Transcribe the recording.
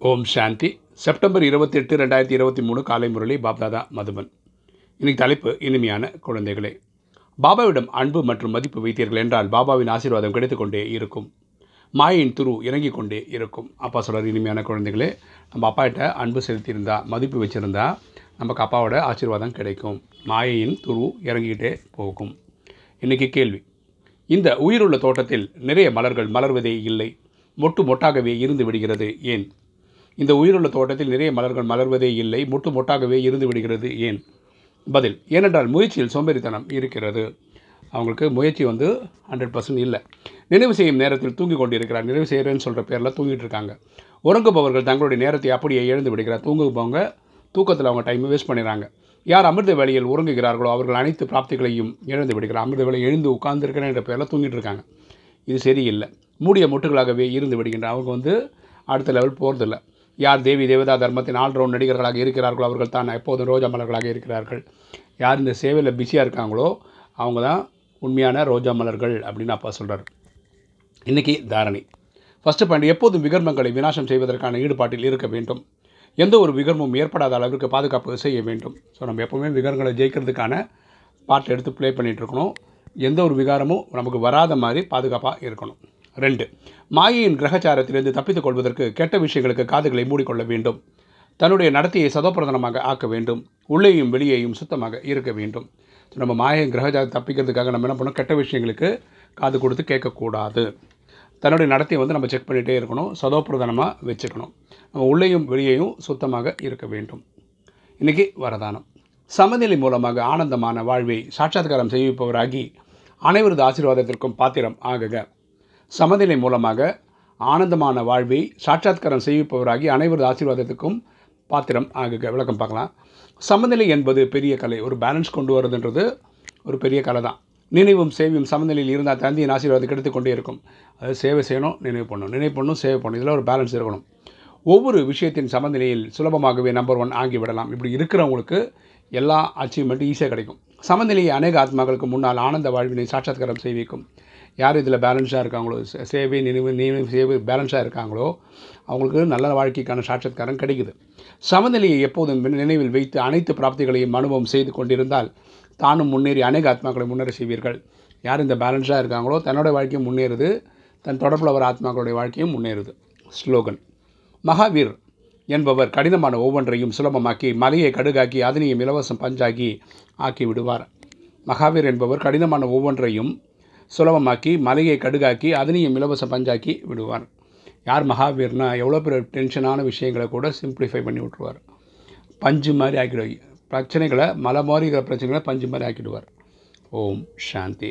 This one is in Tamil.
ஓம் சாந்தி. செப்டம்பர் இருபத்தி எட்டு ரெண்டாயிரத்தி இருபத்தி மூணு காலை முரளி பாப்தாதா மதுபன். இன்னைக்கு தலைப்பு இனிமையான குழந்தைகளே. பாபாவிடம் அன்பு மற்றும் மதிப்பு வைத்தீர்கள் என்றால் பாபாவின் ஆசீர்வாதம் கிடைத்துக்கொண்டே இருக்கும். மாயின் துரு இறங்கிக் கொண்டே இருக்கும். அப்பா சொல்கிறார் இனிமையான குழந்தைகளே நம்ம அப்பாகிட்ட அன்பு செலுத்தியிருந்தா மதிப்பு வச்சுருந்தா நமக்கு அப்பாவோட ஆசீர்வாதம் கிடைக்கும். மாயையின் துரு இறங்கிக்கிட்டே போகும். இன்றைக்கி கேள்வி. இந்த உயிருள்ள தோட்டத்தில் நிறைய மலர்கள் மலர்வதே இல்லை. மொட்டு மொட்டாகவே இருந்து விடுகிறது. ஏன்? இந்த உயிருள்ள தோட்டத்தில் நிறைய மலர்கள் மலர்வதே இல்லை மொட்டு மொட்டாகவே இருந்து விடுகிறது. ஏன்? பதில் ஏனென்றால் முயற்சியில் சோம்பேறித்தனம் இருக்கிறது. அவங்களுக்கு முயற்சி வந்து ஹண்ட்ரட் பர்சன்ட் இல்லை. நினைவு செய்யும் நேரத்தில் தூங்கி கொண்டிருக்கிறார். நினைவு செய்கிறேன்னு சொல்கிற பேரில் தூங்கிட்டு இருக்காங்க. உறங்குபவர்கள் தங்களுடைய நேரத்தை அப்படியே எழுந்து விடுகிறார். தூங்குபவங்க தூக்கத்தில் அவங்க டைமை வேஸ்ட் பண்ணிடுறாங்க. யார் அமிர்த வேலையில் உறங்குகிறார்களோ அவர்கள் அனைத்து பிராப்திகளையும் இழந்து விடுகிறார். அமிர்த வேலை எழுந்து உட்கார்ந்துருக்கிறேன் என்ற பேரில் தூங்கிட்டு இருக்காங்க. இது சரியில்லை. மூடிய முட்டுகளாகவே இருந்து விடுகின்ற அவங்க வந்து அடுத்த லெவல் போகிறதில்ல யார் தேவி தேவதா தர்மத்தின் ஆல்ரவுண்ட் நடிகர்களாக இருக்கிறார்களோ அவர்கள் தான் எப்போதும் ரோஜா மலர்களாக இருக்கிறார்கள். யார் இந்த சேவையில் பிஸியாக இருக்காங்களோ அவங்க தான் உண்மையான ரோஜா மலர்கள் அப்படின்னு அப்பா சொல்கிறார் இன்றைக்கி தாரணி. ஃபஸ்ட்டு பாயிண்ட் எப்போதும் விகர்மங்களை விநாசம் செய்வதற்கான ஈடுபாட்டில் இருக்க வேண்டும். எந்த ஒரு விகர்மும் ஏற்படாத அளவிற்கு பாதுகாப்பு செய்ய வேண்டும். ஸோ நம்ம எப்போவுமே விகரங்களை ஜெயிக்கிறதுக்கான பாட்டை எடுத்து ப்ளே பண்ணிகிட்டு இருக்கணும். எந்த ஒரு விகாரமும் நமக்கு வராத மாதிரி பாதுகாப்பாக இருக்கணும். ரெண்டு மாயையின் கிரகச்சாரத்திலிருந்து தப்பித்துக் கொள்வதற்கு கெட்ட விஷயங்களுக்கு காதுகளை மூடிக்கொள்ள வேண்டும். தன்னுடைய நடத்தையை சதோப்பிரதனமாக ஆக்க வேண்டும். உள்ளேயும் வெளியேயும் சுத்தமாக இருக்க வேண்டும். நம்ம மாயையின் கிரகச்சாரத்தை தப்பிக்கிறதுக்காக நம்ம என்ன பண்ணணும்? கெட்ட விஷயங்களுக்கு காது கொடுத்து கேட்கக்கூடாது. தன்னுடைய நடத்தையை வந்து நம்ம செக் பண்ணிகிட்டே இருக்கணும். சதோப்பிரதானமாக வச்சுக்கணும். நம்ம உள்ளேயும் வெளியேயும் சுத்தமாக இருக்க வேண்டும். இன்றைக்கி வரதானம். சமநிலை மூலமாக ஆனந்தமான வாழ்வை சாட்சாத்காரம் செய்விப்பவராகி அனைவரது ஆசீர்வாதத்திற்கும் பாத்திரம் ஆகுக. சமநிலை மூலமாக ஆனந்தமான வாழ்வை சாட்சாத்காரம் செய்விப்பவராகி அனைவரது ஆசீர்வாதத்துக்கும் பாத்திரம் ஆகுக. விளக்கம் பார்க்கலாம். சமநிலை என்பது பெரிய கலை. ஒரு பேலன்ஸ் கொண்டு வரதுன்றது ஒரு பெரிய கலை தான். நினைவும் சேவையும் சமநிலையில் இருந்தால் தந்தையின் ஆசீர்வாதம் எடுத்துக்கொண்டே இருக்கும். அது சேவை செய்யணும் நினைவு பண்ணணும். நினைவு பண்ணணும் சேவை பண்ணணும். இதில் ஒரு பேலன்ஸ் இருக்கணும். ஒவ்வொரு விஷயத்தின் சமநிலையில் சுலபமாகவே நம்பர் ஒன் ஆகிவிடலாம் இப்படி இருக்கிறவங்களுக்கு எல்லா அச்சீவ்மெண்ட்டும் ஈஸியாக கிடைக்கும். சமநிலையை அநேக ஆத்மாக்களுக்கு முன்னால் ஆனந்த வாழ்வினை சாட்சாத்காரம் செய்விக்கும். யார் இதில் பேலன்ஸாக இருக்காங்களோ சேவை நினைவு நினைவு சேவை பேலன்ஸாக இருக்காங்களோ அவங்களுக்கு நல்ல வாழ்க்கைக்கான சாட்சாத்காரம் கிடைக்குது. சமநிலையை எப்போதும் நினைவில் வைத்து அனைத்து பிராப்திகளையும் அனுபவம் செய்து கொண்டிருந்தால் தானும் முன்னேறி அநேக ஆத்மாக்களை முன்னேற செய்வீர்கள். யார் இந்த பேலன்ஸாக இருக்காங்களோ தன்னோட வாழ்க்கையும் முன்னேறுது தன் தொடர்பில் வர ஆத்மாக்களுடைய வாழ்க்கையும் முன்னேறுது. ஸ்லோகன் மகாவீர் என்பவர் கடினமான ஒவ்வொன்றையும் சுலபமாக்கி மலையை கடுகாக்கி அதனையும் இலவசம் பஞ்சாக்கி ஆக்கி விடுவார் மகாவீர் என்பவர் கடினமான ஒவ்வொன்றையும் சுலபமாக்கி மலையை கடுகாக்கி அதனையும் இலவச பஞ்சாக்கி விடுவார் யார் மகாவீர்னா எவ்வளோ பெரிய டென்ஷனான விஷயங்களை கூட சிம்பிளிஃபை பண்ணி விட்ருவார் பஞ்சு மாதிரி ஆக்கிடுவாங்க பிரச்சனைகளை மலை மாதிரி இருக்கிற பிரச்சனைகளை பஞ்சு மாதிரி ஆக்கிடுவார். ஓம் சாந்தி.